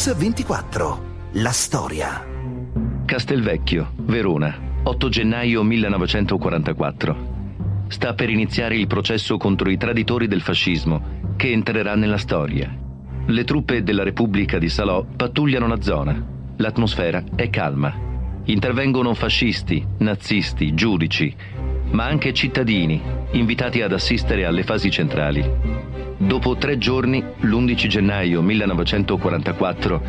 Mix 24. La storia. Castelvecchio, Verona, 8 gennaio 1944. Sta per iniziare il processo contro i traditori del fascismo, che entrerà nella storia. Le truppe della Repubblica di Salò pattugliano la zona. L'atmosfera è calma. Intervengono fascisti, nazisti, giudici, ma anche cittadini, invitati ad assistere alle fasi centrali. Dopo tre giorni, l'11 gennaio 1944,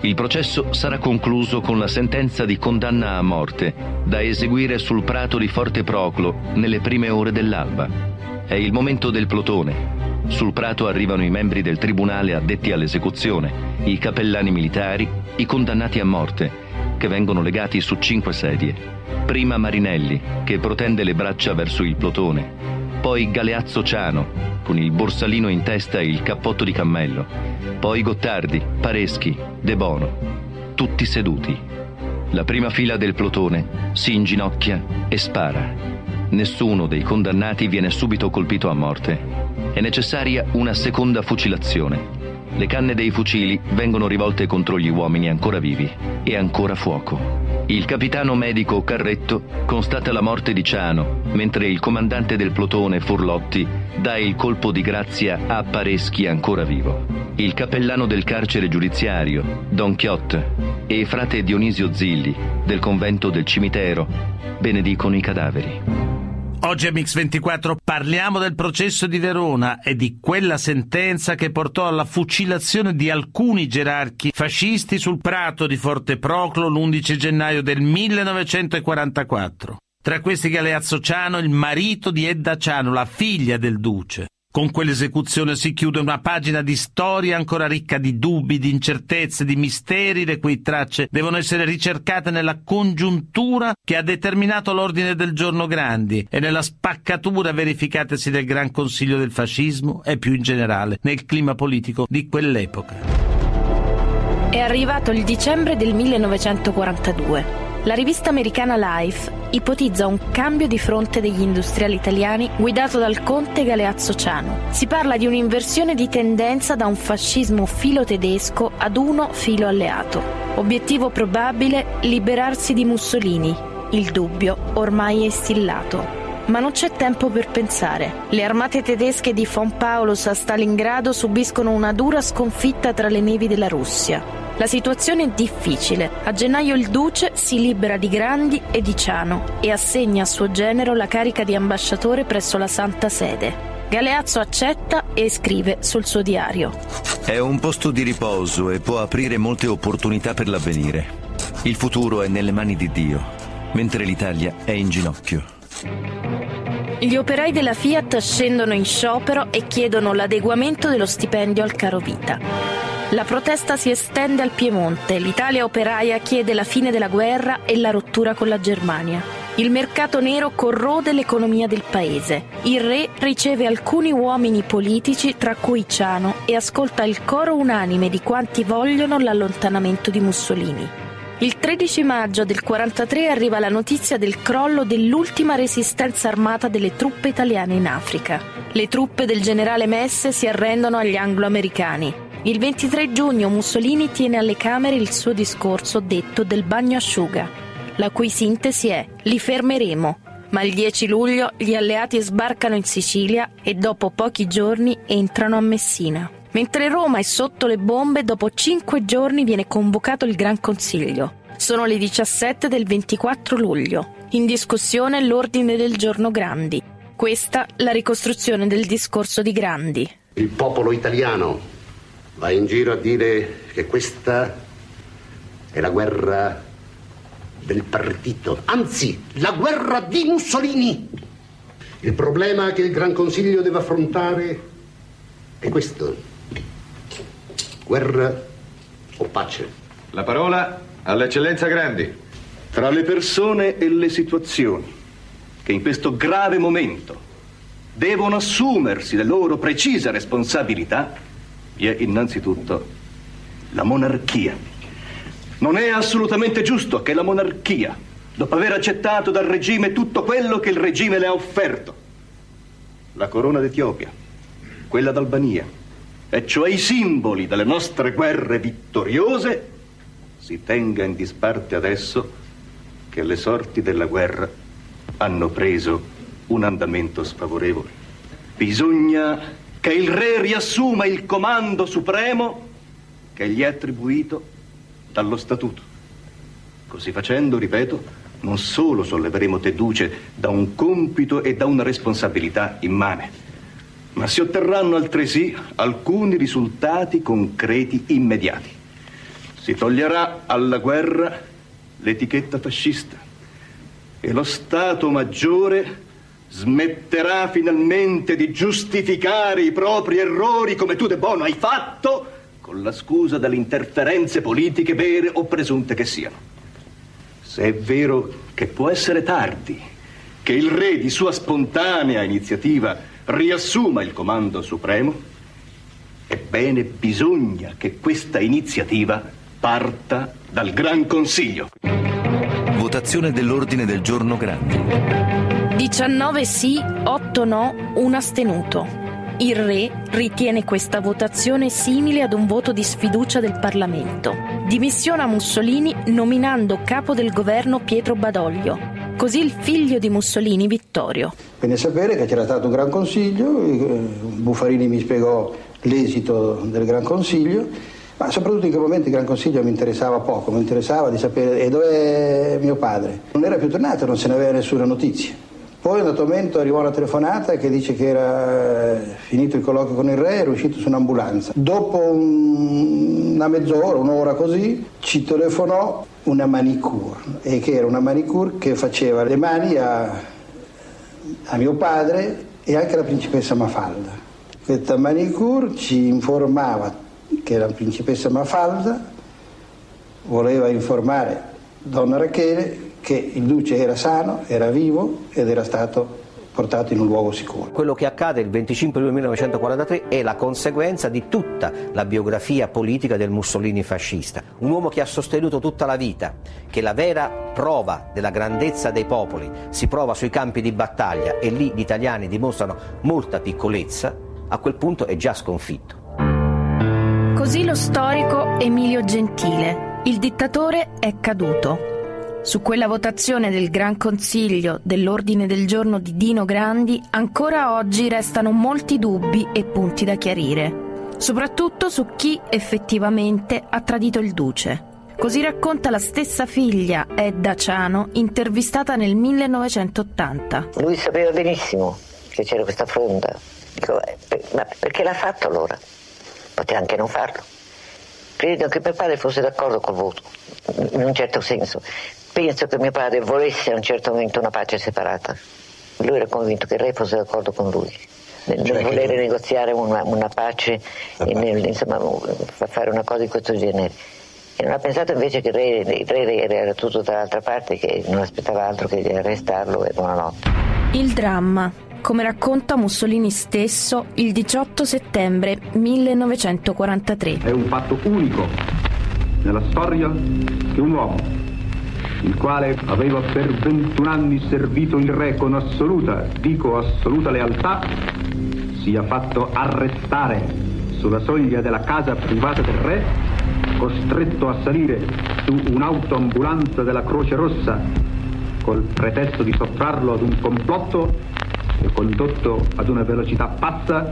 il processo sarà concluso con la sentenza di condanna a morte, da eseguire sul prato di Forte Proclo nelle prime ore dell'alba. È il momento del plotone. Sul prato arrivano i membri del tribunale addetti all'esecuzione, i cappellani militari, i condannati a morte, che vengono legati su cinque sedie. Prima Marinelli, che protende le braccia verso il plotone, poi Galeazzo Ciano, con il borsalino in testa e il cappotto di cammello, poi Gottardi, Pareschi, De Bono, tutti seduti. La prima fila del plotone si inginocchia e spara. Nessuno dei condannati viene subito colpito a morte. È necessaria una seconda fucilazione. Le canne dei fucili vengono rivolte contro gli uomini ancora vivi e ancora fuoco. Il capitano medico Carretto constata la morte di Ciano, mentre il comandante del plotone Furlotti dà il colpo di grazia a Pareschi ancora vivo. Il cappellano del carcere giudiziario, Don Chiot, e frate Dionisio Zilli, del convento del cimitero, benedicono i cadaveri. Oggi a Mix24 parliamo del processo di Verona e di quella sentenza che portò alla fucilazione di alcuni gerarchi fascisti sul prato di Forte Proclo l'11 gennaio del 1944. Tra questi Galeazzo Ciano, il marito di Edda Ciano, la figlia del duce. Con quell'esecuzione si chiude una pagina di storia ancora ricca di dubbi, di incertezze, di misteri, le cui tracce devono essere ricercate nella congiuntura che ha determinato l'ordine del giorno Grandi e nella spaccatura verificatesi del Gran Consiglio del fascismo e più in generale nel clima politico di quell'epoca. È arrivato il dicembre del 1942. La rivista americana Life ipotizza un cambio di fronte degli industriali italiani guidato dal conte Galeazzo Ciano. Si parla di un'inversione di tendenza da un fascismo filo tedesco ad uno filo alleato. Obiettivo probabile liberarsi di Mussolini. Il dubbio ormai è stillato. Ma non c'è tempo per pensare. Le armate tedesche di von Paulus a Stalingrado subiscono una dura sconfitta tra le nevi della Russia. La situazione è difficile. A gennaio il duce si libera di Grandi e di Ciano e assegna a suo genero la carica di ambasciatore presso la Santa Sede. Galeazzo accetta e scrive sul suo diario. È un posto di riposo e può aprire molte opportunità per l'avvenire. Il futuro è nelle mani di Dio, mentre l'Italia è in ginocchio. Gli operai della Fiat scendono in sciopero e chiedono l'adeguamento dello stipendio al caro vita. La protesta si estende al Piemonte. L'Italia operaia chiede la fine della guerra e la rottura con la Germania. Il mercato nero corrode l'economia del paese. Il re riceve alcuni uomini politici, tra cui Ciano, e ascolta il coro unanime di quanti vogliono l'allontanamento di Mussolini. Il 13 maggio del 43 arriva la notizia del crollo dell'ultima resistenza armata delle truppe italiane in Africa. Le truppe del generale Messe si arrendono agli anglo-americani. Il 23 giugno Mussolini tiene alle Camere il suo discorso detto del bagno asciuga, la cui sintesi è li fermeremo, ma il 10 luglio gli alleati sbarcano in Sicilia e dopo pochi giorni entrano a Messina. Mentre Roma è sotto le bombe, dopo cinque giorni viene convocato il Gran Consiglio. Sono le 17 del 24 luglio. In discussione l'ordine del giorno Grandi. Questa la ricostruzione del discorso di Grandi. Il popolo italiano va in giro a dire che questa è la guerra del partito, anzi la guerra di Mussolini. Il problema che il Gran Consiglio deve affrontare è questo. Guerra o pace? La parola all'eccellenza Grandi. Tra le persone e le situazioni che in questo grave momento devono assumersi le loro precise responsabilità, vi è innanzitutto la monarchia. Non è assolutamente giusto che la monarchia, dopo aver accettato dal regime tutto quello che il regime le ha offerto, la corona d'Etiopia, quella d'Albania e cioè i simboli delle nostre guerre vittoriose, si tenga in disparte adesso che le sorti della guerra hanno preso un andamento sfavorevole. Bisogna che il re riassuma il comando supremo che gli è attribuito dallo statuto. Così facendo, ripeto, non solo solleveremo Teduce da un compito e da una responsabilità immane, ma si otterranno altresì alcuni risultati concreti immediati. Si toglierà alla guerra l'etichetta fascista e lo Stato Maggiore smetterà finalmente di giustificare i propri errori come tu, De Bono, hai fatto con la scusa delle interferenze politiche vere o presunte che siano. Se è vero che può essere tardi, che il re di sua spontanea iniziativa riassuma il comando supremo, ebbene bisogna che questa iniziativa parta dal Gran Consiglio. Votazione dell'ordine del giorno grande. 19 sì, 8 no, 1 astenuto. Il Re ritiene questa votazione simile ad un voto di sfiducia del Parlamento. Dimissiona Mussolini nominando capo del governo Pietro Badoglio. Così il figlio di Mussolini, Vittorio. Venne a sapere che c'era stato un Gran Consiglio, eh, Buffarini mi spiegò l'esito del Gran Consiglio, ma soprattutto in quel momento il Gran Consiglio mi interessava poco, mi interessava di sapere e dov'è mio padre. Non era più tornato, non se ne aveva nessuna notizia. Poi a un momento arrivò una telefonata che dice che era eh, finito il colloquio con il re e era uscito su un'ambulanza. Dopo una mezz'ora, un'ora così, ci telefonò una manicure e che era una manicure che faceva le mani a, a mio padre e anche alla principessa Mafalda. Questa manicure ci informava che la principessa Mafalda voleva informare donna Rachele che il duce era sano, era vivo ed era stato portato in un luogo sicuro. Quello che accade il 25 luglio 1943 è la conseguenza di tutta la biografia politica del Mussolini fascista, un uomo che ha sostenuto tutta la vita che la vera prova della grandezza dei popoli si prova sui campi di battaglia e lì gli italiani dimostrano molta piccolezza, a quel punto è già sconfitto. Così lo storico Emilio Gentile. Il dittatore è caduto. Su quella votazione del Gran Consiglio dell'ordine del giorno di Dino Grandi ancora oggi restano molti dubbi e punti da chiarire, soprattutto su chi effettivamente ha tradito il duce. Così racconta la stessa figlia, Edda Ciano, intervistata nel 1980. Lui sapeva benissimo che c'era questa fronda. Dico, eh, ma perché l'ha fatto allora? Poteva anche non farlo. Credo che mio padre fosse d'accordo col voto, in un certo senso, Penso che mio padre volesse a un certo momento una pace separata. Lui era convinto che il re fosse d'accordo con lui nel cioè voler che... negoziare una, una pace e nel, insomma, fare una cosa di questo genere. E non ha pensato invece che il re, il re era tutto dall'altra parte, che non aspettava altro che di arrestarlo e buonanotte. Il dramma, come racconta Mussolini stesso il 18 settembre 1943. È un fatto unico nella storia che un uomo il quale aveva per 21 anni servito il re con assoluta, dico assoluta lealtà, sia fatto arrestare sulla soglia della casa privata del re, costretto a salire su un'autoambulanza della Croce Rossa col pretesto di sottrarlo ad un complotto e condotto ad una velocità pazza,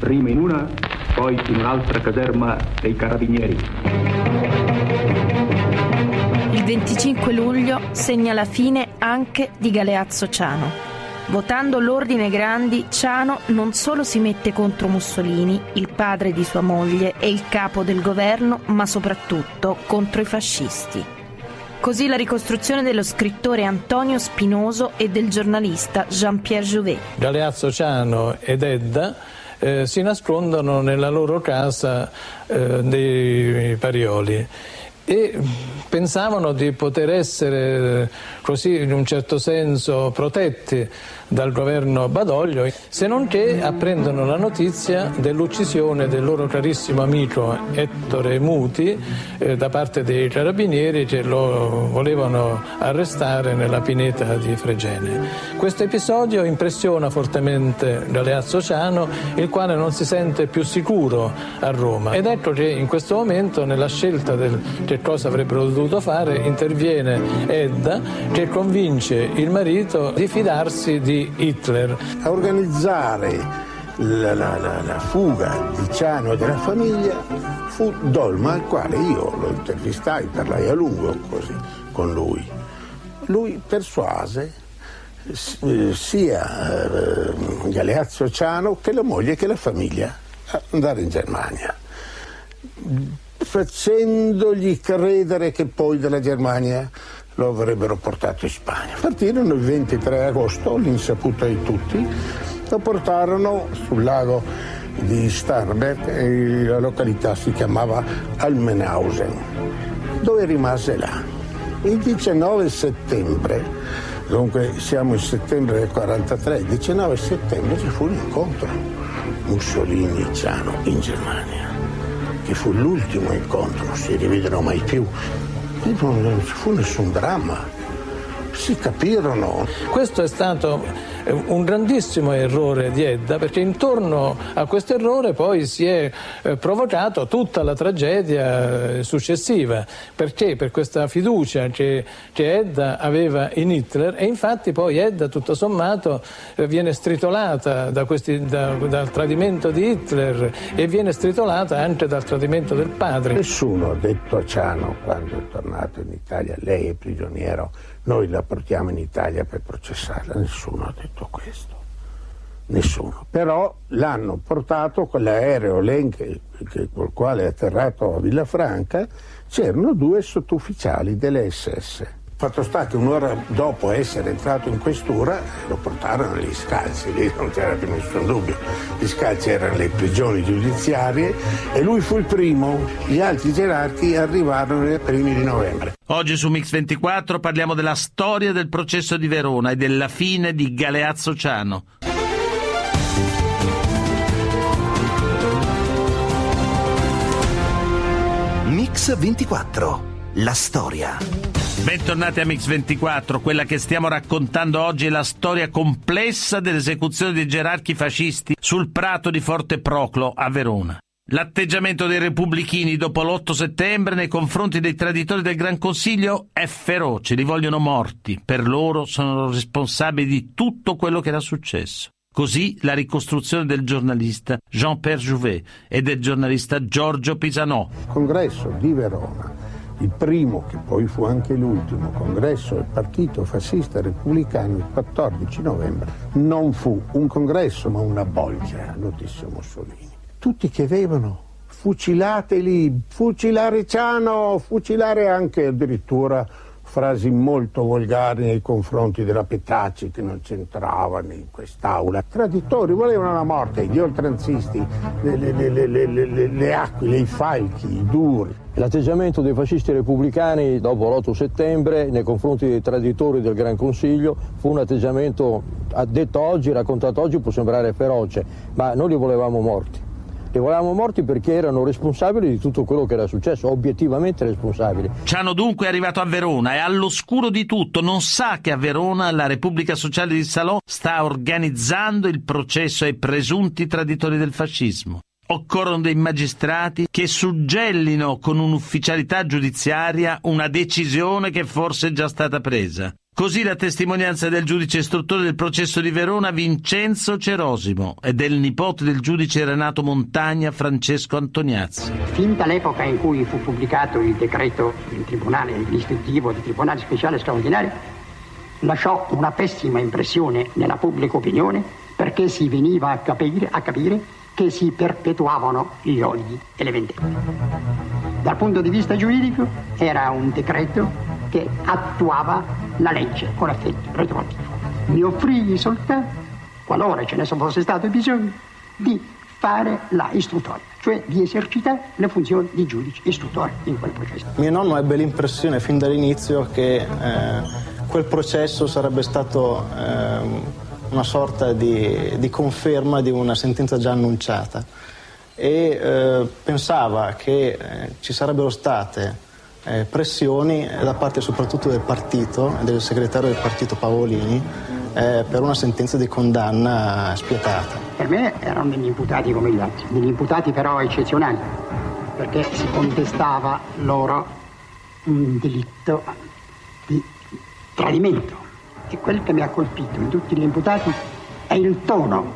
prima in una, poi in un'altra caserma dei carabinieri. Il 25 luglio segna la fine anche di Galeazzo Ciano. Votando l'ordine Grandi, Ciano non solo si mette contro Mussolini, il padre di sua moglie e il capo del governo, ma soprattutto contro i fascisti. Così la ricostruzione dello scrittore Antonio Spinoso e del giornalista Jean-Pierre Jouvet. Galeazzo Ciano ed Edda eh, si nascondono nella loro casa eh, dei Parioli e pensavano di poter essere così in un certo senso protetti dal governo Badoglio, se non che apprendono la notizia dell'uccisione del loro carissimo amico Ettore Muti eh, da parte dei carabinieri che lo volevano arrestare nella pineta di Fregene. Questo episodio impressiona fortemente Galeazzo Ciano, il quale non si sente più sicuro a Roma. Ed ecco che in questo momento nella scelta del che cosa avrebbero dovuto fare interviene Edda che convince il marito di fidarsi di Hitler. A organizzare la, la, la, la, fuga di Ciano e della famiglia fu Dolma, al quale io lo intervistai, parlai a lungo così con lui. Lui persuase eh, sia eh, Galeazzo Ciano che la moglie che la famiglia ad andare in Germania, facendogli credere che poi dalla Germania lo avrebbero portato in Spagna. Partirono il 23 agosto, l'insaputa di tutti, lo portarono sul lago di Starbert e la località si chiamava Almenhausen, dove rimase là. Il 19 settembre, dunque siamo in settembre del 43, il 19 settembre ci fu un incontro Mussolini-Ciano in Germania, che fu l'ultimo incontro, non si rivedono mai più. Non ci fu nessun dramma, si capirono. Questo è stato un grandissimo errore di Edda perché intorno a questo errore poi si è eh, provocato tutta la tragedia eh, successiva perché per questa fiducia che, che, Edda aveva in Hitler e infatti poi Edda tutto sommato eh, viene stritolata da questi, da, dal tradimento di Hitler e viene stritolata anche dal tradimento del padre. Nessuno ha detto a Ciano quando è tornato in Italia lei è prigioniero noi la portiamo in Italia per processarla, nessuno ha detto questo, nessuno. Però l'hanno portato con l'aereo Lenche col quale è atterrato a Villafranca, c'erano due sottufficiali delle SS Fatto sta che un'ora dopo essere entrato in questura lo portarono agli scalzi, lì non c'era più nessun dubbio. Gli scalzi erano le prigioni giudiziarie e lui fu il primo. Gli altri gerarchi arrivarono nei primi di novembre. Oggi su Mix 24 parliamo della storia del processo di Verona e della fine di Galeazzo Ciano. Mix 24. La storia. Bentornati a Mix24, quella che stiamo raccontando oggi è la storia complessa dell'esecuzione dei gerarchi fascisti sul prato di Forte Proclo a Verona. L'atteggiamento dei repubblichini dopo l'8 settembre nei confronti dei traditori del Gran Consiglio è feroce, li vogliono morti, per loro sono responsabili di tutto quello che era successo. Così la ricostruzione del giornalista Jean-Pierre Jouvet e del giornalista Giorgio Pisanò. Congresso di Verona il primo, che poi fu anche l'ultimo, congresso del Partito Fascista Repubblicano il 14 novembre, non fu un congresso ma una bolgia, lo disse Mussolini. Tutti chiedevano fucilateli, fucilare Ciano, fucilare anche addirittura frasi molto volgari nei confronti della Petacci che non c'entravano in quest'aula. Traditori volevano la morte, gli oltranzisti, le, le, le, le aquile, i falchi, i duri. L'atteggiamento dei fascisti repubblicani dopo l'8 settembre nei confronti dei traditori del Gran Consiglio fu un atteggiamento, detto oggi, raccontato oggi, può sembrare feroce, ma noi li volevamo morti. Li volevamo morti perché erano responsabili di tutto quello che era successo, obiettivamente responsabili. Ciano dunque è arrivato a Verona e all'oscuro di tutto non sa che a Verona la Repubblica Sociale di Salò sta organizzando il processo ai presunti traditori del fascismo. Occorrono dei magistrati che suggellino con un'ufficialità giudiziaria una decisione che forse è già stata presa. Così la testimonianza del giudice istruttore del processo di Verona Vincenzo Cerosimo e del nipote del giudice Renato Montagna Francesco Antoniazzi. Fin dall'epoca in cui fu pubblicato il decreto del tribunale istitutivo del Tribunale Speciale Straordinario, lasciò una pessima impressione nella pubblica opinione perché si veniva a capire, a capire che si perpetuavano gli odi e le vendette. Dal punto di vista giuridico era un decreto che attuava la legge con effetto retroattivo. Mi offrì soltanto, qualora ce ne fosse stato bisogno, di fare la istruttoria, cioè di esercitare le funzioni di giudice istruttore in quel processo. Mio nonno ebbe l'impressione fin dall'inizio che eh, quel processo sarebbe stato eh, una sorta di, di conferma di una sentenza già annunciata e eh, pensava che eh, ci sarebbero state eh, pressioni da parte soprattutto del partito, del segretario del partito Paolini, eh, per una sentenza di condanna spietata. Per me erano degli imputati come gli altri, degli imputati però eccezionali, perché si contestava loro un delitto di tradimento. E quel che mi ha colpito in tutti gli imputati è il tono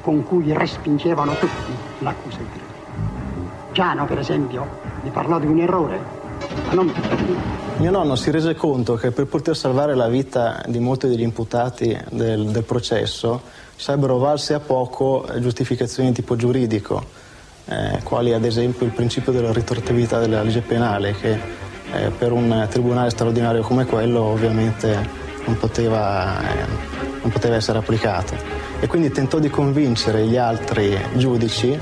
con cui respingevano tutti l'accusa di tradimento. Giano, per esempio, mi parlò di un errore, ma non di tradimento. Mio nonno si rese conto che per poter salvare la vita di molti degli imputati del, del processo sarebbero valse a poco giustificazioni di tipo giuridico, eh, quali ad esempio il principio della ritortività della legge penale, che eh, per un tribunale straordinario come quello ovviamente non poteva, non poteva essere applicato. E quindi tentò di convincere gli altri giudici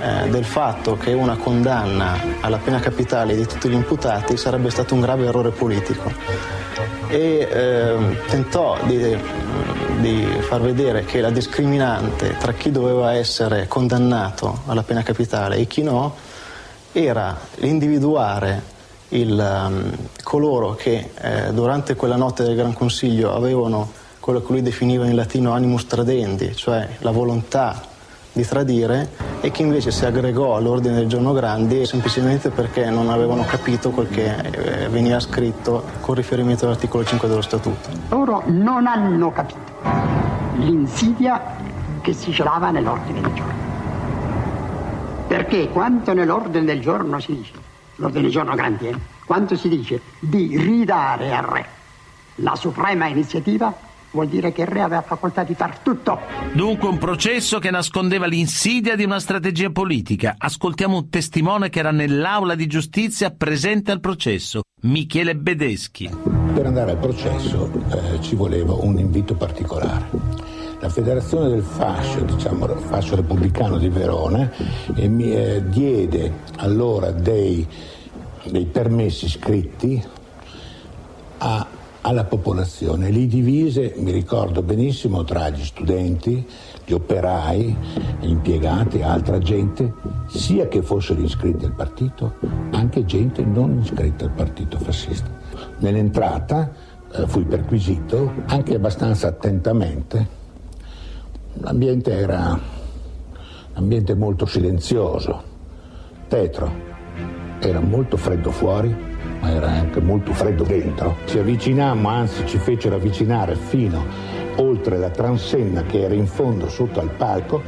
eh, del fatto che una condanna alla pena capitale di tutti gli imputati sarebbe stato un grave errore politico e eh, tentò di, di, far vedere che la discriminante tra chi doveva essere condannato alla pena capitale e chi no era l'individuare il, um, coloro che eh, durante quella notte del Gran Consiglio avevano quello che lui definiva in latino animus tradendi, cioè la volontà di tradire e che invece si aggregò all'ordine del giorno Grandi semplicemente perché non avevano capito quel che eh, veniva scritto con riferimento all'articolo 5 dello Statuto. Loro non hanno capito l'insidia che si celava nell'ordine del giorno. Perché quanto nell'ordine del giorno si dice, l'ordine del giorno Grandi, eh, quanto si dice di ridare al re la suprema iniziativa, vuol dire che il re aveva facoltà di far tutto. Dunque un processo che nascondeva l'insidia di una strategia politica. Ascoltiamo un testimone che era nell'aula di giustizia presente al processo, Michele Bedeschi. Per andare al processo eh, ci voleva un invito particolare. La Federazione del Fascio, diciamo Fascio Repubblicano di Verona, mi eh, diede allora dei, dei permessi scritti a alla popolazione, li divise, mi ricordo benissimo, tra gli studenti, gli operai, gli impiegati, altra gente, sia che fossero iscritti al partito, anche gente non iscritta al partito fascista. Nell'entrata eh, fui perquisito anche abbastanza attentamente. L'ambiente era un ambiente molto silenzioso, tetro, era molto freddo fuori ma era anche molto freddo dentro. Ci avvicinammo, anzi ci fecero avvicinare fino oltre la transenna che era in fondo sotto al palco.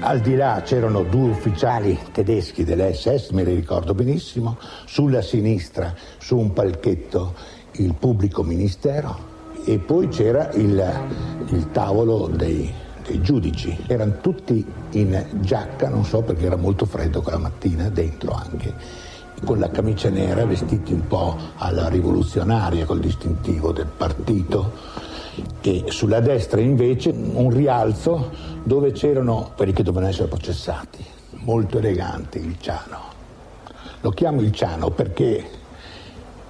Al di là c'erano due ufficiali tedeschi dell'SS, me li ricordo benissimo, sulla sinistra, su un palchetto, il pubblico ministero e poi c'era il, il tavolo dei, dei giudici. Erano tutti in giacca, non so perché era molto freddo quella mattina, dentro anche con la camicia nera, vestiti un po' alla rivoluzionaria col distintivo del partito e sulla destra invece un rialzo dove c'erano quelli che dovevano essere processati, molto eleganti, il Ciano. Lo chiamo il Ciano perché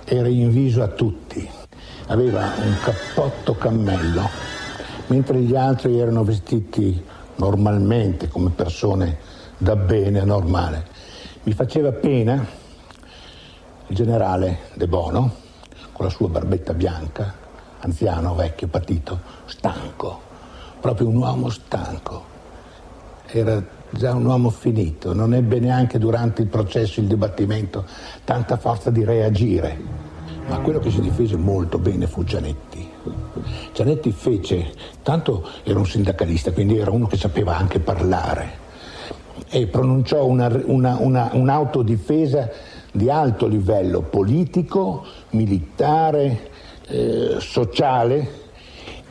era in viso a tutti, aveva un cappotto cammello, mentre gli altri erano vestiti normalmente come persone da bene, normale. Mi faceva pena il generale De Bono, con la sua barbetta bianca, anziano, vecchio, patito, stanco, proprio un uomo stanco. Era già un uomo finito, non ebbe neanche durante il processo, il dibattimento, tanta forza di reagire. Ma quello che si difese molto bene fu Gianetti. Gianetti fece, tanto era un sindacalista, quindi era uno che sapeva anche parlare, e pronunciò una, una, una, un'autodifesa di alto livello politico, militare, eh, sociale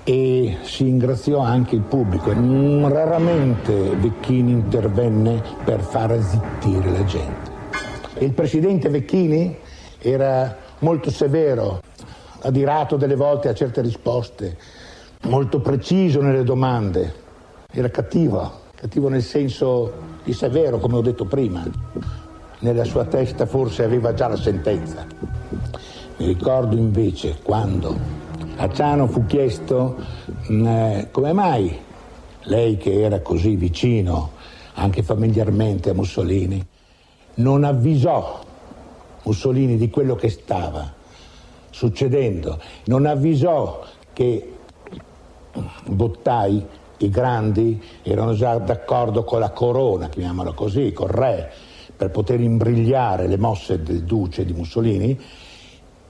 e si ingraziò anche il pubblico. Raramente Vecchini intervenne per far zittire la gente. il presidente Vecchini era molto severo, adirato delle volte a certe risposte, molto preciso nelle domande, era cattivo, cattivo nel senso di severo, come ho detto prima? Nella sua testa forse aveva già la sentenza. Mi ricordo invece quando A Ciano fu chiesto mh, eh, come mai lei che era così vicino anche familiarmente a Mussolini non avvisò Mussolini di quello che stava succedendo, non avvisò che Bottai, i grandi, erano già d'accordo con la corona, chiamiamola così, col re, per poter imbrigliare le mosse del duce di Mussolini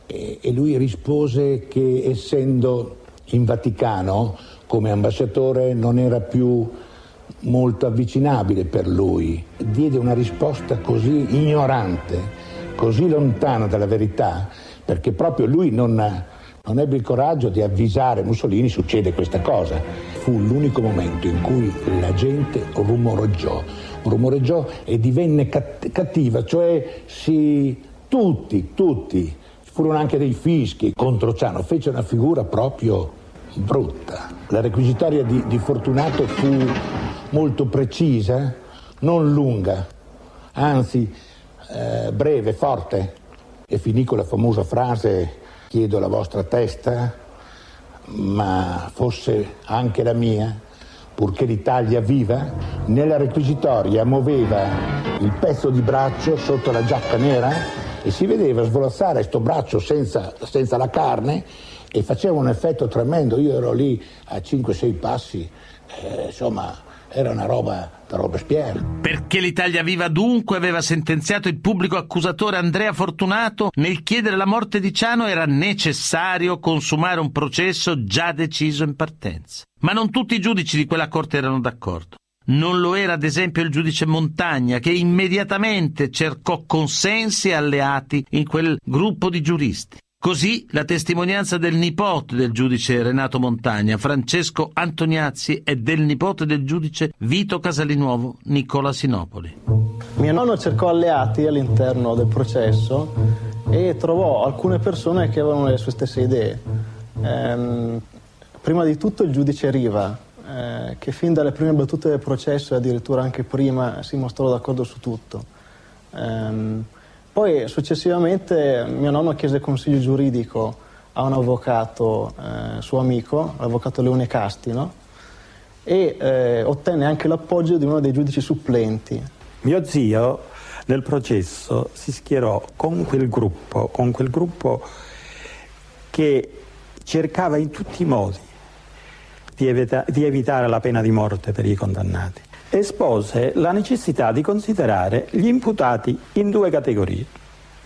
e, e lui rispose che essendo in Vaticano come ambasciatore non era più molto avvicinabile per lui. Diede una risposta così ignorante, così lontana dalla verità, perché proprio lui non, non ebbe il coraggio di avvisare Mussolini succede questa cosa. Fu l'unico momento in cui la gente rumoreggiò, rumoreggiò e divenne cattiva, cioè si, tutti, tutti, furono anche dei fischi contro Ciano, fece una figura proprio brutta. La requisitoria di, di Fortunato fu molto precisa, non lunga, anzi eh, breve, forte, e finì con la famosa frase chiedo la vostra testa, ma fosse anche la mia, purché l'Italia viva, nella requisitoria muoveva il pezzo di braccio sotto la giacca nera e si vedeva svolazzare questo braccio senza, senza la carne e faceva un effetto tremendo. Io ero lì a 5-6 passi, eh, insomma, era una roba da Robespierre. Perché l'Italia Viva dunque aveva sentenziato il pubblico accusatore Andrea Fortunato nel chiedere la morte di Ciano era necessario consumare un processo già deciso in partenza. Ma non tutti i giudici di quella corte erano d'accordo. Non lo era ad esempio il giudice Montagna che immediatamente cercò consensi e alleati in quel gruppo di giuristi. Così la testimonianza del nipote del giudice Renato Montagna, Francesco Antoniazzi, e del nipote del giudice Vito Casalinuovo, Nicola Sinopoli. Mio nonno cercò alleati all'interno del processo e trovò alcune persone che avevano le sue stesse idee. Ehm, prima di tutto il giudice Riva, eh, che fin dalle prime battute del processo e addirittura anche prima si mostrò d'accordo su tutto. Ehm, poi successivamente mio nonno chiese consiglio giuridico a un avvocato eh, suo amico, l'avvocato Leone Castino, e eh, ottenne anche l'appoggio di uno dei giudici supplenti. Mio zio nel processo si schierò con quel gruppo, con quel gruppo che cercava in tutti i modi di, evita- di evitare la pena di morte per i condannati espose la necessità di considerare gli imputati in due categorie.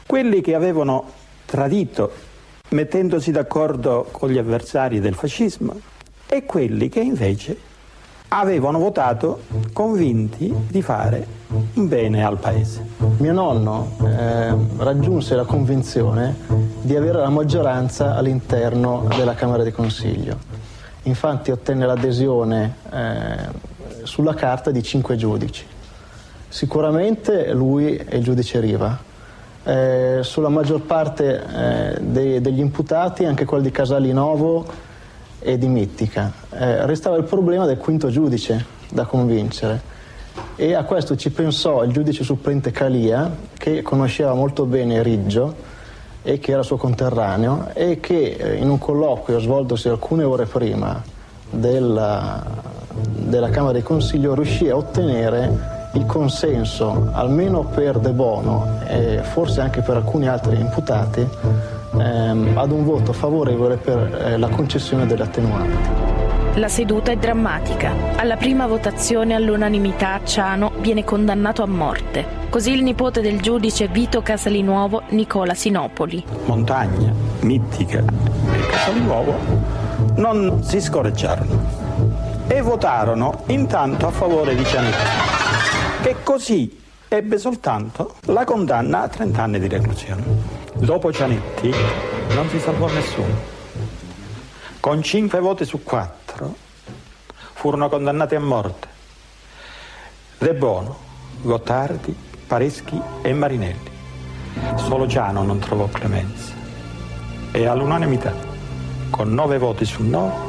Quelli che avevano tradito mettendosi d'accordo con gli avversari del fascismo e quelli che invece avevano votato convinti di fare un bene al paese. Mio nonno eh, raggiunse la convinzione di avere la maggioranza all'interno della Camera di Consiglio. Infatti ottenne l'adesione eh, sulla carta di cinque giudici. Sicuramente lui è il giudice Riva. Eh, sulla maggior parte eh, dei, degli imputati, anche quelli di Casalinovo e di Mittica. Eh, restava il problema del quinto giudice da convincere e a questo ci pensò il giudice supplente Calia, che conosceva molto bene Riggio e che era suo conterraneo e che eh, in un colloquio svoltosi alcune ore prima della, della Camera di Consiglio riuscì a ottenere il consenso, almeno per De Bono e forse anche per alcuni altri imputati, ehm, ad un voto favorevole per eh, la concessione delle attenuanti. La seduta è drammatica. Alla prima votazione all'unanimità Ciano viene condannato a morte. Così il nipote del giudice Vito Casalinuovo, Nicola Sinopoli. Montagna, Mittica e Casalinuovo non si scorreggiarono e votarono intanto a favore di Cianetti, che così ebbe soltanto la condanna a 30 anni di reclusione. Dopo Cianetti non si salvò nessuno. Con 5 voti su 4 furono condannati a morte De Bono, Gottardi, Pareschi e Marinelli. Solo Ciano non trovò clemenza e all'unanimità, con 9 voti su 9,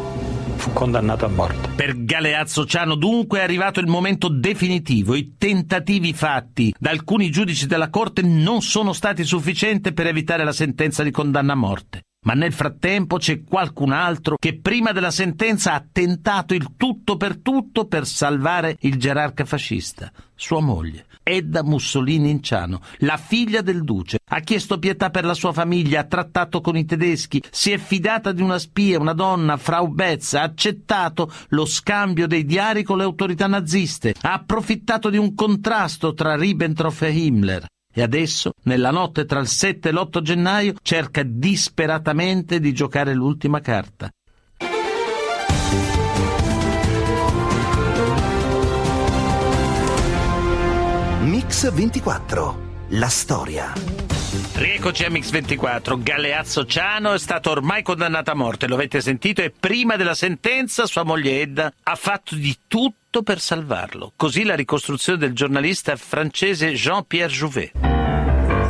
fu condannato a morte. Per Galeazzo Ciano dunque è arrivato il momento definitivo. I tentativi fatti da alcuni giudici della Corte non sono stati sufficienti per evitare la sentenza di condanna a morte. Ma nel frattempo c'è qualcun altro che prima della sentenza ha tentato il tutto per tutto per salvare il gerarca fascista, sua moglie. Edda Mussolini Inciano, la figlia del duce. Ha chiesto pietà per la sua famiglia, ha trattato con i tedeschi, si è fidata di una spia, una donna, Frau Betz, ha accettato lo scambio dei diari con le autorità naziste, ha approfittato di un contrasto tra Ribbentrop e Himmler e adesso, nella notte tra il 7 e l'8 gennaio, cerca disperatamente di giocare l'ultima carta. Mix 24. La storia. Rieccoci a Mix24. Galeazzo Ciano è stato ormai condannato a morte, lo avete sentito, e prima della sentenza sua moglie Edda ha fatto di tutto per salvarlo. Così la ricostruzione del giornalista francese Jean-Pierre Jouvet.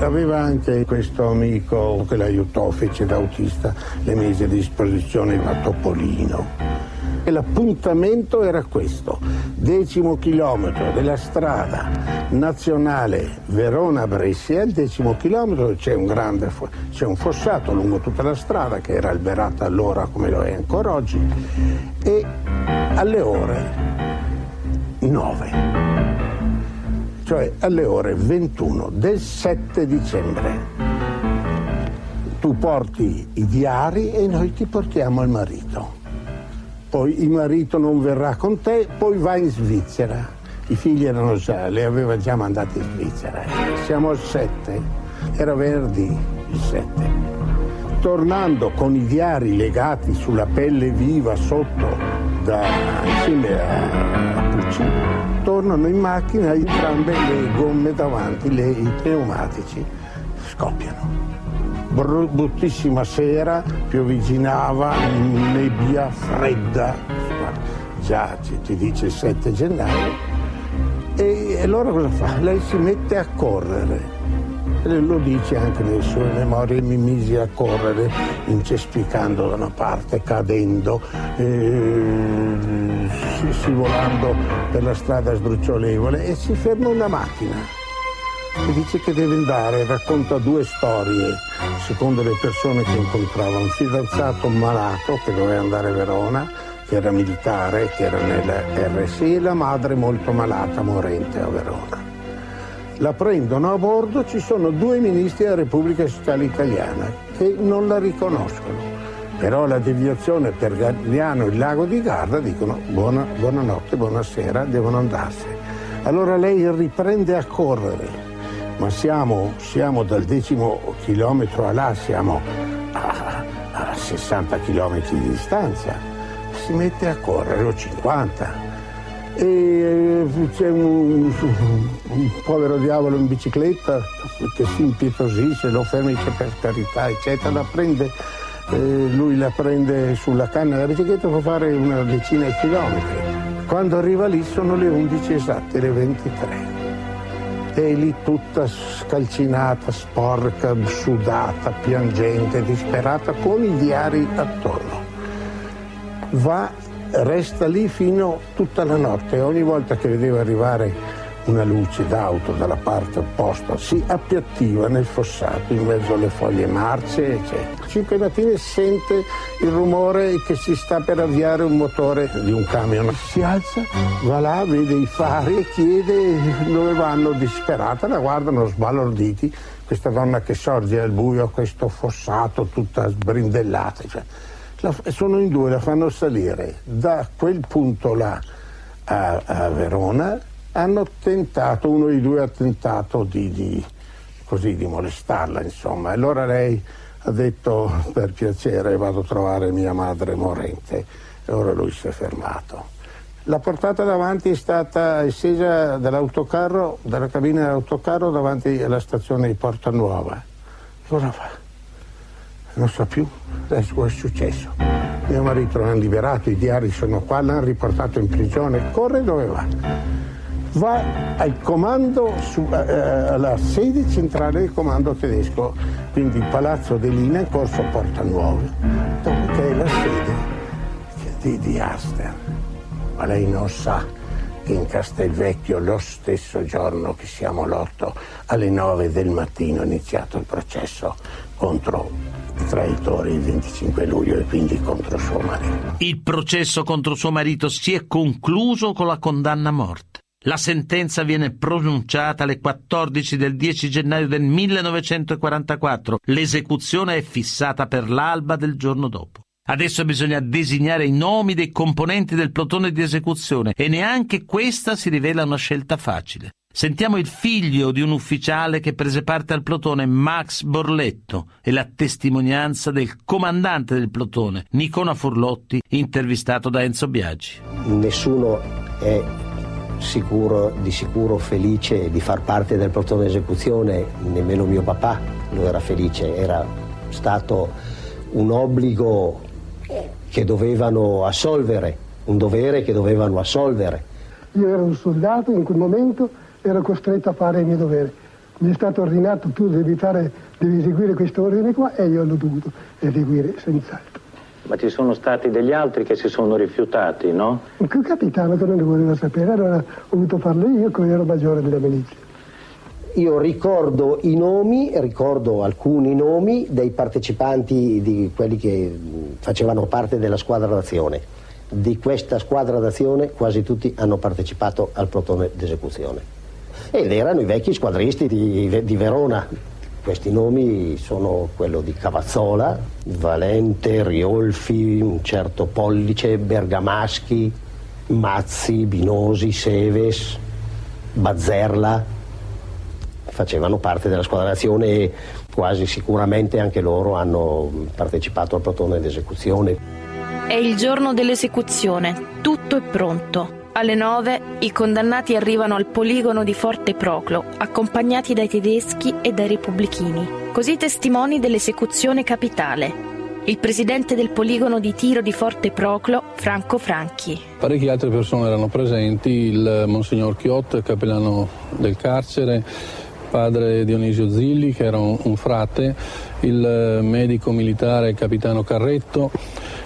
Aveva anche questo amico che l'aiutò, fece da autista, le mise a disposizione una Topolino. E l'appuntamento era questo, decimo chilometro della strada nazionale Verona-Brescia, il decimo chilometro c'è un grande c'è un fossato lungo tutta la strada che era alberata allora come lo è ancora oggi e alle ore 9, cioè alle ore 21 del 7 dicembre. Tu porti i diari e noi ti portiamo il marito poi il marito non verrà con te, poi vai in Svizzera. I figli erano già, le aveva già mandati in Svizzera. Siamo al 7, era venerdì il 7. Tornando con i diari legati sulla pelle viva sotto da, insieme a, a Puccini, tornano in macchina entrambe le gomme davanti, le, i pneumatici scoppiano bruttissima sera, piovigginava, nebbia fredda, già ti dice il 7 gennaio, e allora cosa fa? Lei si mette a correre. Lo dice anche nelle sue memorie, mi misi a correre, incespicando da una parte, cadendo, eh, scivolando per la strada sdrucciolevole e si ferma una macchina e dice che deve andare, racconta due storie, secondo le persone che incontrava, un fidanzato malato che doveva andare a Verona, che era militare, che era nella RSI, e la madre molto malata, morente a Verona. La prendono a bordo, ci sono due ministri della Repubblica Sociale Italiana che non la riconoscono. Però la deviazione per Gagliano e il lago di Garda dicono buona, buonanotte, buonasera, devono andarsene. Allora lei riprende a correre ma siamo, siamo dal decimo chilometro a là, siamo a, a 60 chilometri di distanza. Si mette a correre, o 50. E eh, c'è un, un, povero diavolo in bicicletta che si impietosisce, lo ferma e dice per carità, eccetera, la prende, eh, lui la prende sulla canna della bicicletta per fare una decina di chilometri. Quando arriva lì sono le 11 esatte, le 23 e lì tutta scalcinata, sporca, sudata, piangente, disperata, con i diari attorno. Va, resta lì fino tutta la notte ogni volta che vedeva arrivare una luce d'auto dalla parte opposta, si appiattiva nel fossato in mezzo alle foglie marce, eccetera. Cinque mattine sente il rumore che si sta per avviare un motore di un camion. Si alza, va là, vede i fari e chiede dove vanno disperata, la guardano sbalorditi. Questa donna che sorge al buio a questo fossato tutta sbrindellata. Cioè, sono in due, la fanno salire. Da quel punto là a, a Verona hanno tentato, uno dei due ha tentato di, di, così, di molestarla, insomma. Allora lei ha detto per piacere vado a trovare mia madre morente e ora lui si è fermato. La portata davanti è stata scesa dall'autocarro, dalla cabina dell'autocarro davanti alla stazione di Porta Nuova. Cosa fa? Non so più, adesso è successo. Mio marito l'hanno liberato, i diari sono qua, l'hanno riportato in prigione, corre dove va? Va al comando, su, eh, eh, alla sede centrale del comando tedesco, quindi Palazzo dell'Ina in corso Porta Nuova, che è la sede di, di Aster. Ma lei non sa che in Castelvecchio lo stesso giorno che siamo l'otto alle nove del mattino è iniziato il processo contro traditori il 25 luglio e quindi contro suo marito. Il processo contro suo marito si è concluso con la condanna a morte. La sentenza viene pronunciata alle 14 del 10 gennaio del 1944. L'esecuzione è fissata per l'alba del giorno dopo. Adesso bisogna designare i nomi dei componenti del plotone di esecuzione e neanche questa si rivela una scelta facile. Sentiamo il figlio di un ufficiale che prese parte al plotone, Max Borletto, e la testimonianza del comandante del plotone, Nicola Furlotti, intervistato da Enzo Biaggi. Nessuno è sicuro, di sicuro felice di far parte del plotone esecuzione, nemmeno mio papà lo era felice, era stato un obbligo che dovevano assolvere, un dovere che dovevano assolvere. Io ero un soldato in quel momento ero costretto a fare il mio dovere. Mi è stato ordinato tu devi, fare, devi eseguire questo ordine qua e io l'ho dovuto eseguire senz'altro. Ma ci sono stati degli altri che si sono rifiutati, no? Un capitano che non ne voleva sapere, allora ho dovuto farlo io che ero maggiore della milizia. Io ricordo i nomi, ricordo alcuni nomi dei partecipanti, di quelli che facevano parte della squadra d'azione. Di questa squadra d'azione quasi tutti hanno partecipato al plotone d'esecuzione ed erano i vecchi squadristi di, di Verona. Questi nomi sono quello di Cavazzola, Valente, Riolfi, un certo Pollice, Bergamaschi, Mazzi, Binosi, Seves, Bazzerla. Facevano parte della squadra d'azione e quasi sicuramente anche loro hanno partecipato al plotone d'esecuzione. È il giorno dell'esecuzione, tutto è pronto. Alle 9 i condannati arrivano al poligono di Forte Proclo, accompagnati dai tedeschi e dai repubblichini, così testimoni dell'esecuzione capitale. Il presidente del poligono di tiro di Forte Proclo, Franco Franchi. Parecchie altre persone erano presenti, il Monsignor Chiot, cappellano del carcere, padre Dionisio Zilli, che era un, un frate, il medico militare capitano Carretto,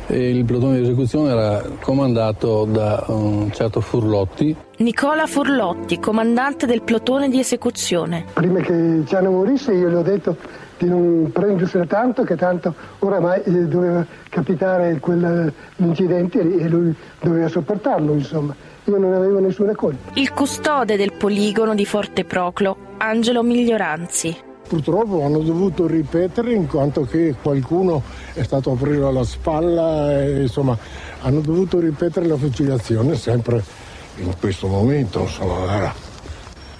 il plotone di esecuzione era comandato da un certo Furlotti. Nicola Furlotti, comandante del plotone di esecuzione. Prima che Gianni morisse io gli ho detto di non prendersela tanto, che tanto oramai eh, doveva capitare quell'incidente e lui doveva sopportarlo, insomma. Io non avevo nessuna colpa. Il custode del poligono di Forte Proclo, Angelo Miglioranzi. Purtroppo hanno dovuto ripetere in quanto che qualcuno è stato preso alla spalla e insomma hanno dovuto ripetere la fucilazione sempre in questo momento insomma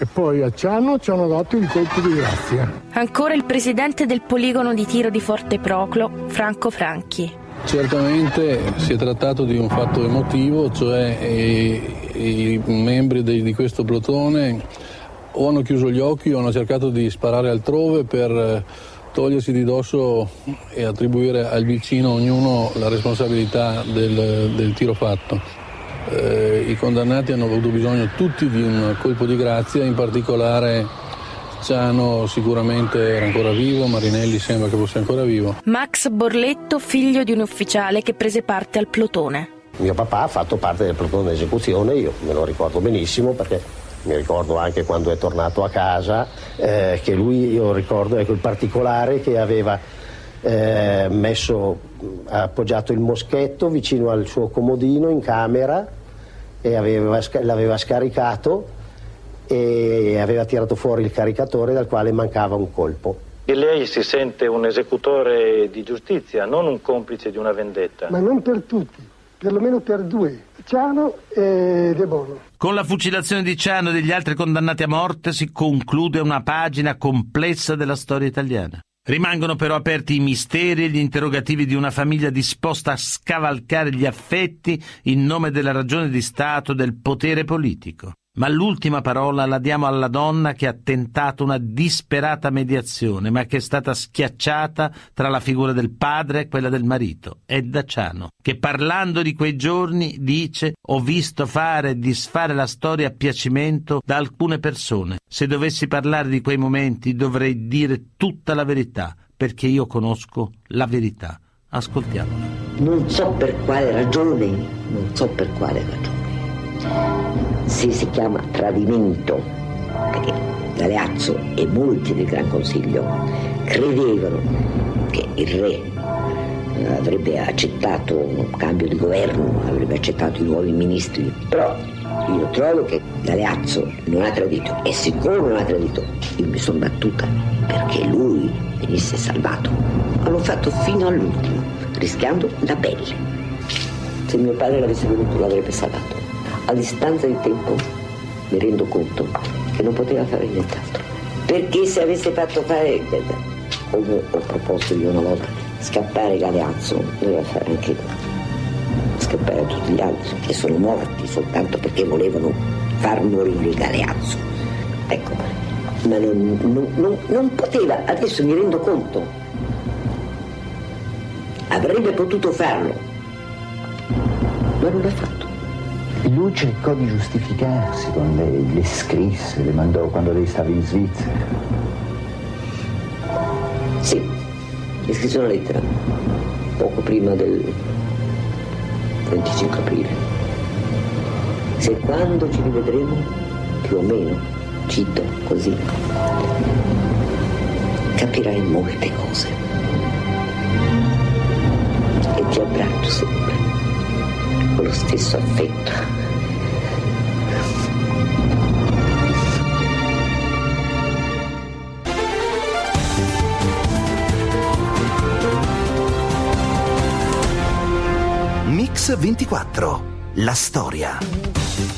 e poi a Ciano ci hanno dato il colpo di grazia. Ancora il presidente del poligono di tiro di Forte Proclo, Franco Franchi. Certamente si è trattato di un fatto emotivo, cioè i, i membri di, di questo plotone o hanno chiuso gli occhi o hanno cercato di sparare altrove per eh, togliersi di dosso e attribuire al vicino ognuno la responsabilità del, del tiro fatto. Eh, I condannati hanno avuto bisogno tutti di un colpo di grazia, in particolare Ciano sicuramente era ancora vivo, Marinelli sembra che fosse ancora vivo. Max Borletto, figlio di un ufficiale che prese parte al plotone. Mio papà ha fatto parte del plotone d'esecuzione, io me lo ricordo benissimo perché mi ricordo anche quando è tornato a casa, eh, che lui, io ricordo, ecco il particolare che aveva eh, messo, appoggiato il moschetto vicino al suo comodino in camera e aveva, l'aveva scaricato e aveva tirato fuori il caricatore dal quale mancava un colpo. E lei si sente un esecutore di giustizia, non un complice di una vendetta? Ma non per tutti, perlomeno per due, Ciano e De Bono. Con la fucilazione di Ciano e degli altri condannati a morte si conclude una pagina complessa della storia italiana. Rimangono però aperti i misteri e gli interrogativi di una famiglia disposta a scavalcare gli affetti in nome della ragione di Stato del potere politico. Ma l'ultima parola la diamo alla donna che ha tentato una disperata mediazione, ma che è stata schiacciata tra la figura del padre e quella del marito, Edda Ciano, che parlando di quei giorni dice ho visto fare e disfare la storia a piacimento da alcune persone. Se dovessi parlare di quei momenti dovrei dire tutta la verità, perché io conosco la verità. Ascoltiamola. Non so per quale ragione, non so per quale ragione se si chiama tradimento, perché Galeazzo e molti del Gran Consiglio credevano che il re avrebbe accettato un cambio di governo, avrebbe accettato i nuovi ministri, però io trovo che Galeazzo non ha tradito e siccome non ha tradito io mi sono battuta perché lui venisse salvato. Ma l'ho fatto fino all'ultimo, rischiando la pelle. Se mio padre l'avesse voluto l'avrebbe salvato. A distanza di tempo mi rendo conto che non poteva fare nient'altro. Perché se avesse fatto fare, come ho proposto io una volta, scappare Galeazzo, doveva fare anche scappare tutti gli altri che sono morti soltanto perché volevano far morire Galeazzo. Ecco, ma non, non, non, non poteva, adesso mi rendo conto. Avrebbe potuto farlo, ma non l'ha fatto. Lui cercò di giustificarsi con lei, le scrisse, le mandò quando lei stava in Svizzera. Sì, le scrisse una lettera, poco prima del 25 aprile. Se quando ci rivedremo, più o meno, cito così, capirai molte cose. E ti abbraccio sempre, con lo stesso affetto. Mix 24. La storia.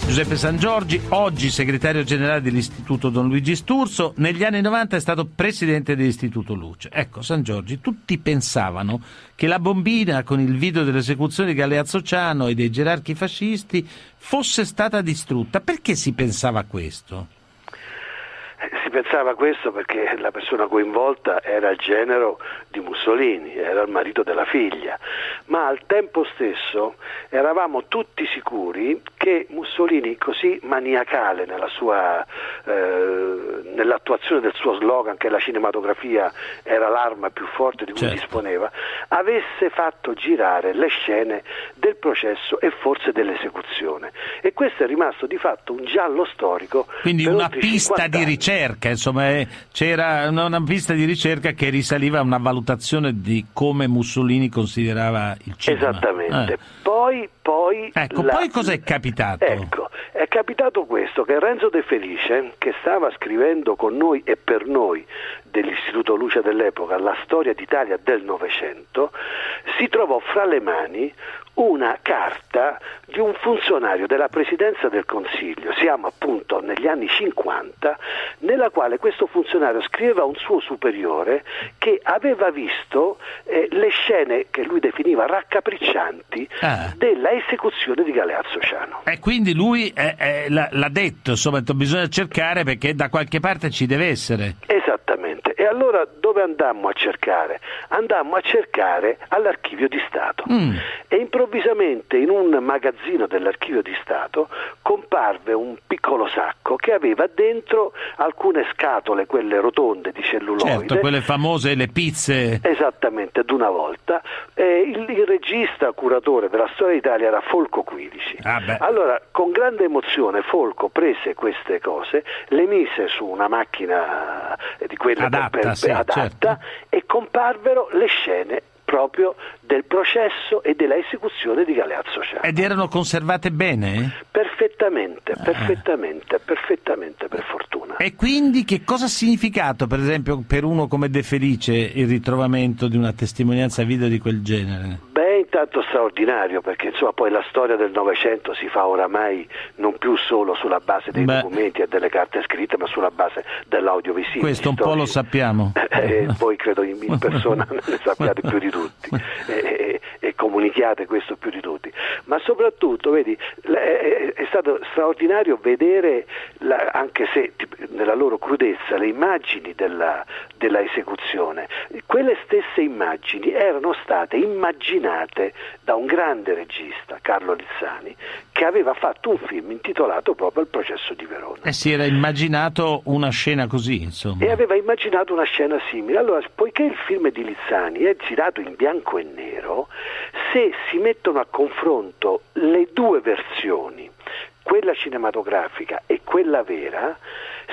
Giuseppe San Giorgi, oggi segretario generale dell'Istituto Don Luigi Sturzo, negli anni 90 è stato presidente dell'Istituto Luce. Ecco, San Giorgi, tutti pensavano che la bombina con il video dell'esecuzione di Galeazzo Ciano e dei gerarchi fascisti fosse stata distrutta. Perché si pensava questo? Pensava questo perché la persona coinvolta era il genero di Mussolini, era il marito della figlia, ma al tempo stesso eravamo tutti sicuri che Mussolini, così maniacale nella sua, eh, nell'attuazione del suo slogan che la cinematografia era l'arma più forte di cui Certo. disponeva, avesse fatto girare le scene del processo e forse dell'esecuzione. E questo è rimasto di fatto un giallo storico. Quindi una pista 50 di anni. Ricerca, insomma, eh, c'era una, pista di ricerca che risaliva a una valutazione di come Mussolini considerava il cinema. Esattamente. Eh. Poi, poi, Ecco, la- poi cos'è capitato? Ecco, è capitato questo, che Renzo De Felice, che stava scrivendo con noi e per noi dell'Istituto Luce dell'epoca la storia d'Italia del Novecento, si trovò fra le mani una carta di un funzionario della Presidenza del Consiglio, siamo appunto negli anni 50, nella quale questo funzionario scriveva a un suo superiore che aveva visto eh, le scene che lui definiva raccapriccianti Ah. della esecuzione di Galeazzo Ciano. E quindi lui eh, eh, l'ha, detto, insomma, bisogna cercare perché da qualche parte ci deve essere. Esattamente. E allora dove andammo a cercare? Andammo a cercare all'Archivio di Stato. Mm. E improvvisamente in un magazzino dell'Archivio di Stato comparve un piccolo sacco che aveva dentro alcune scatole, quelle rotonde di celluloide. Certo, quelle famose, le pizze. Esattamente, ad una volta. Il, il regista curatore della storia d'Italia era Folco Quilici. Ah, beh. Allora, con grande emozione, Folco prese queste cose, le mise su una macchina eh, di quelle Adatta, sì, adatta certo. e comparvero le scene proprio del processo e della esecuzione di Galeazzo Ciano. Ed erano conservate bene? Perfettamente, Ah. perfettamente, perfettamente, per fortuna. E quindi che cosa ha significato, per esempio, per uno come De Felice il ritrovamento di una testimonianza video di quel genere? Beh, intanto straordinario perché insomma poi la storia del Novecento si fa oramai non più solo sulla base dei Beh. documenti e delle carte scritte ma sulla base dell'audiovisivo. Questo un po' lo sappiamo. Eh, voi credo in, in persona ne sappiate più di tutti e, e- e comunichiate questo più di tutti, ma soprattutto vedi, è, è stato straordinario vedere, la- anche se nella loro crudezza, le immagini della, della esecuzione. Quelle stesse immagini erano state immaginate da un grande regista, Carlo Lizzani, che aveva fatto un film intitolato proprio Il processo di Verona. E si era immaginato una scena così, insomma. E aveva immaginato una scena simile. Allora, poiché il film di Lizzani è girato in bianco e nero, se si mettono a confronto le due versioni, quella cinematografica e quella vera,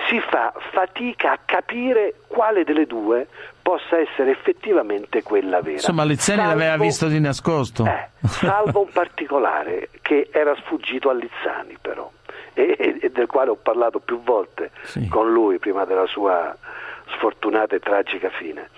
si fa fatica a capire quale delle due possa essere effettivamente quella vera. Insomma, Lizzani Salvo- l'aveva visto di nascosto. eh, salvo un particolare che era sfuggito a Lizzani però e, e- del quale ho parlato più volte con lui prima della sua sfortunata e tragica fine.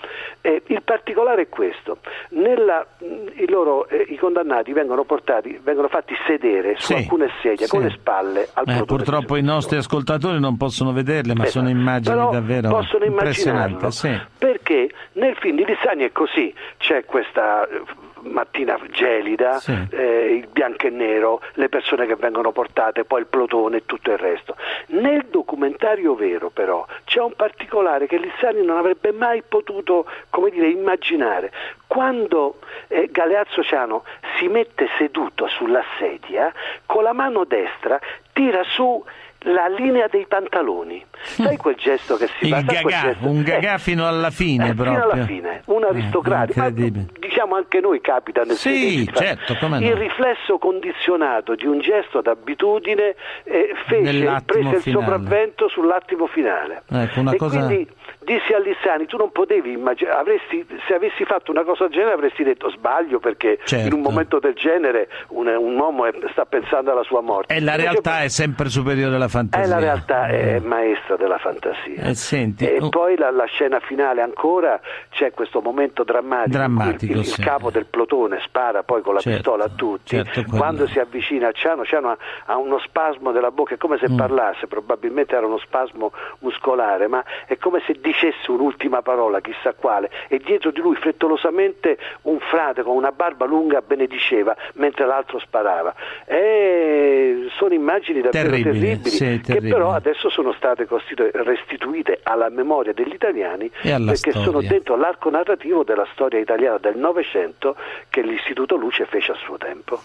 E il particolare è questo, Nella- i, loro, eh, i condannati vengono, portati, vengono fatti sedere su Sì, alcune sedie sì. con le spalle al Eh, purtroppo i nostri ascoltatori non possono vederle, ma sono immagini Però davvero possono impressionanti. Sì. perché nel film di Lizzani è così c'è questa eh, mattina gelida Sì. eh, il bianco e nero le persone che vengono portate poi il plotone e tutto il resto nel documentario vero però c'è un particolare che Lizzani non avrebbe mai potuto come dire immaginare quando eh, Galeazzo Ciano si mette seduto sulla sedia con la mano destra tira su la linea dei pantaloni. Sai quel gesto che si Il fa? Quel gagà, un gagà Eh, fino alla fine eh, proprio. Fino alla fine, un aristocratico. Incredibile. diciamo anche noi capita nel Sì, certo, come no. Il riflesso condizionato di un gesto d'abitudine eh, fece, prese il finale. sopravvento sull'attimo finale. Ecco, una e cosa- quindi dissi a Lissani, tu non potevi immaginare, avresti, se avessi fatto una cosa del genere avresti detto sbaglio perché Certo. in un momento del genere un, un uomo è- sta pensando alla sua morte. E la realtà è sempre superiore alla eh, fantasia. la realtà è maestra della fantasia. Eh, senti, e oh, poi la, la scena finale ancora c'è questo momento drammatico, Drammatico, il, il sì. capo del plotone spara poi con la Certo, pistola a tutti, certo, quando si avvicina a Ciano, Ciano ha, ha uno spasmo della bocca, è come se Mm. parlasse, probabilmente era uno spasmo muscolare, ma è come se dicesse un'ultima parola, chissà quale, e dietro di lui frettolosamente un frate con una barba lunga benediceva mentre l'altro sparava. E sono immagini davvero Terribili, terribili, sì, che però adesso sono state restituite alla memoria degli italiani perché storia. sono dentro l'arco narrativo della storia italiana del Novecento che l'Istituto Luce fece a suo tempo.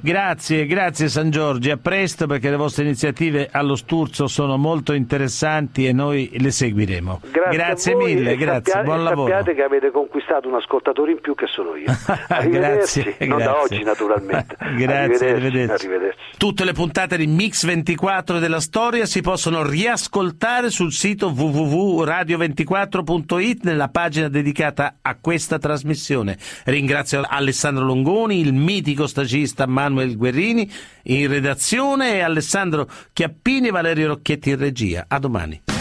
Grazie, grazie San Giorgi, a presto perché le vostre iniziative allo Sturzo sono molto interessanti e noi le seguiremo. Grazie, voi mille, grazie, sappia- buon lavoro. Sappiate che avete conquistato un ascoltatore in più che sono io. Grazie, non da grazie. oggi naturalmente. Grazie, arrivederci. arrivederci. arrivederci. Tutte le puntate di Mix 24 della storia si possono riascoltare sul sito www.radio24.it nella pagina dedicata a questa trasmissione. Ringrazio Alessandro Longoni, il mitico stagista Manuel Guerrini in redazione e Alessandro Chiappini e Valerio Rocchetti in regia. A domani.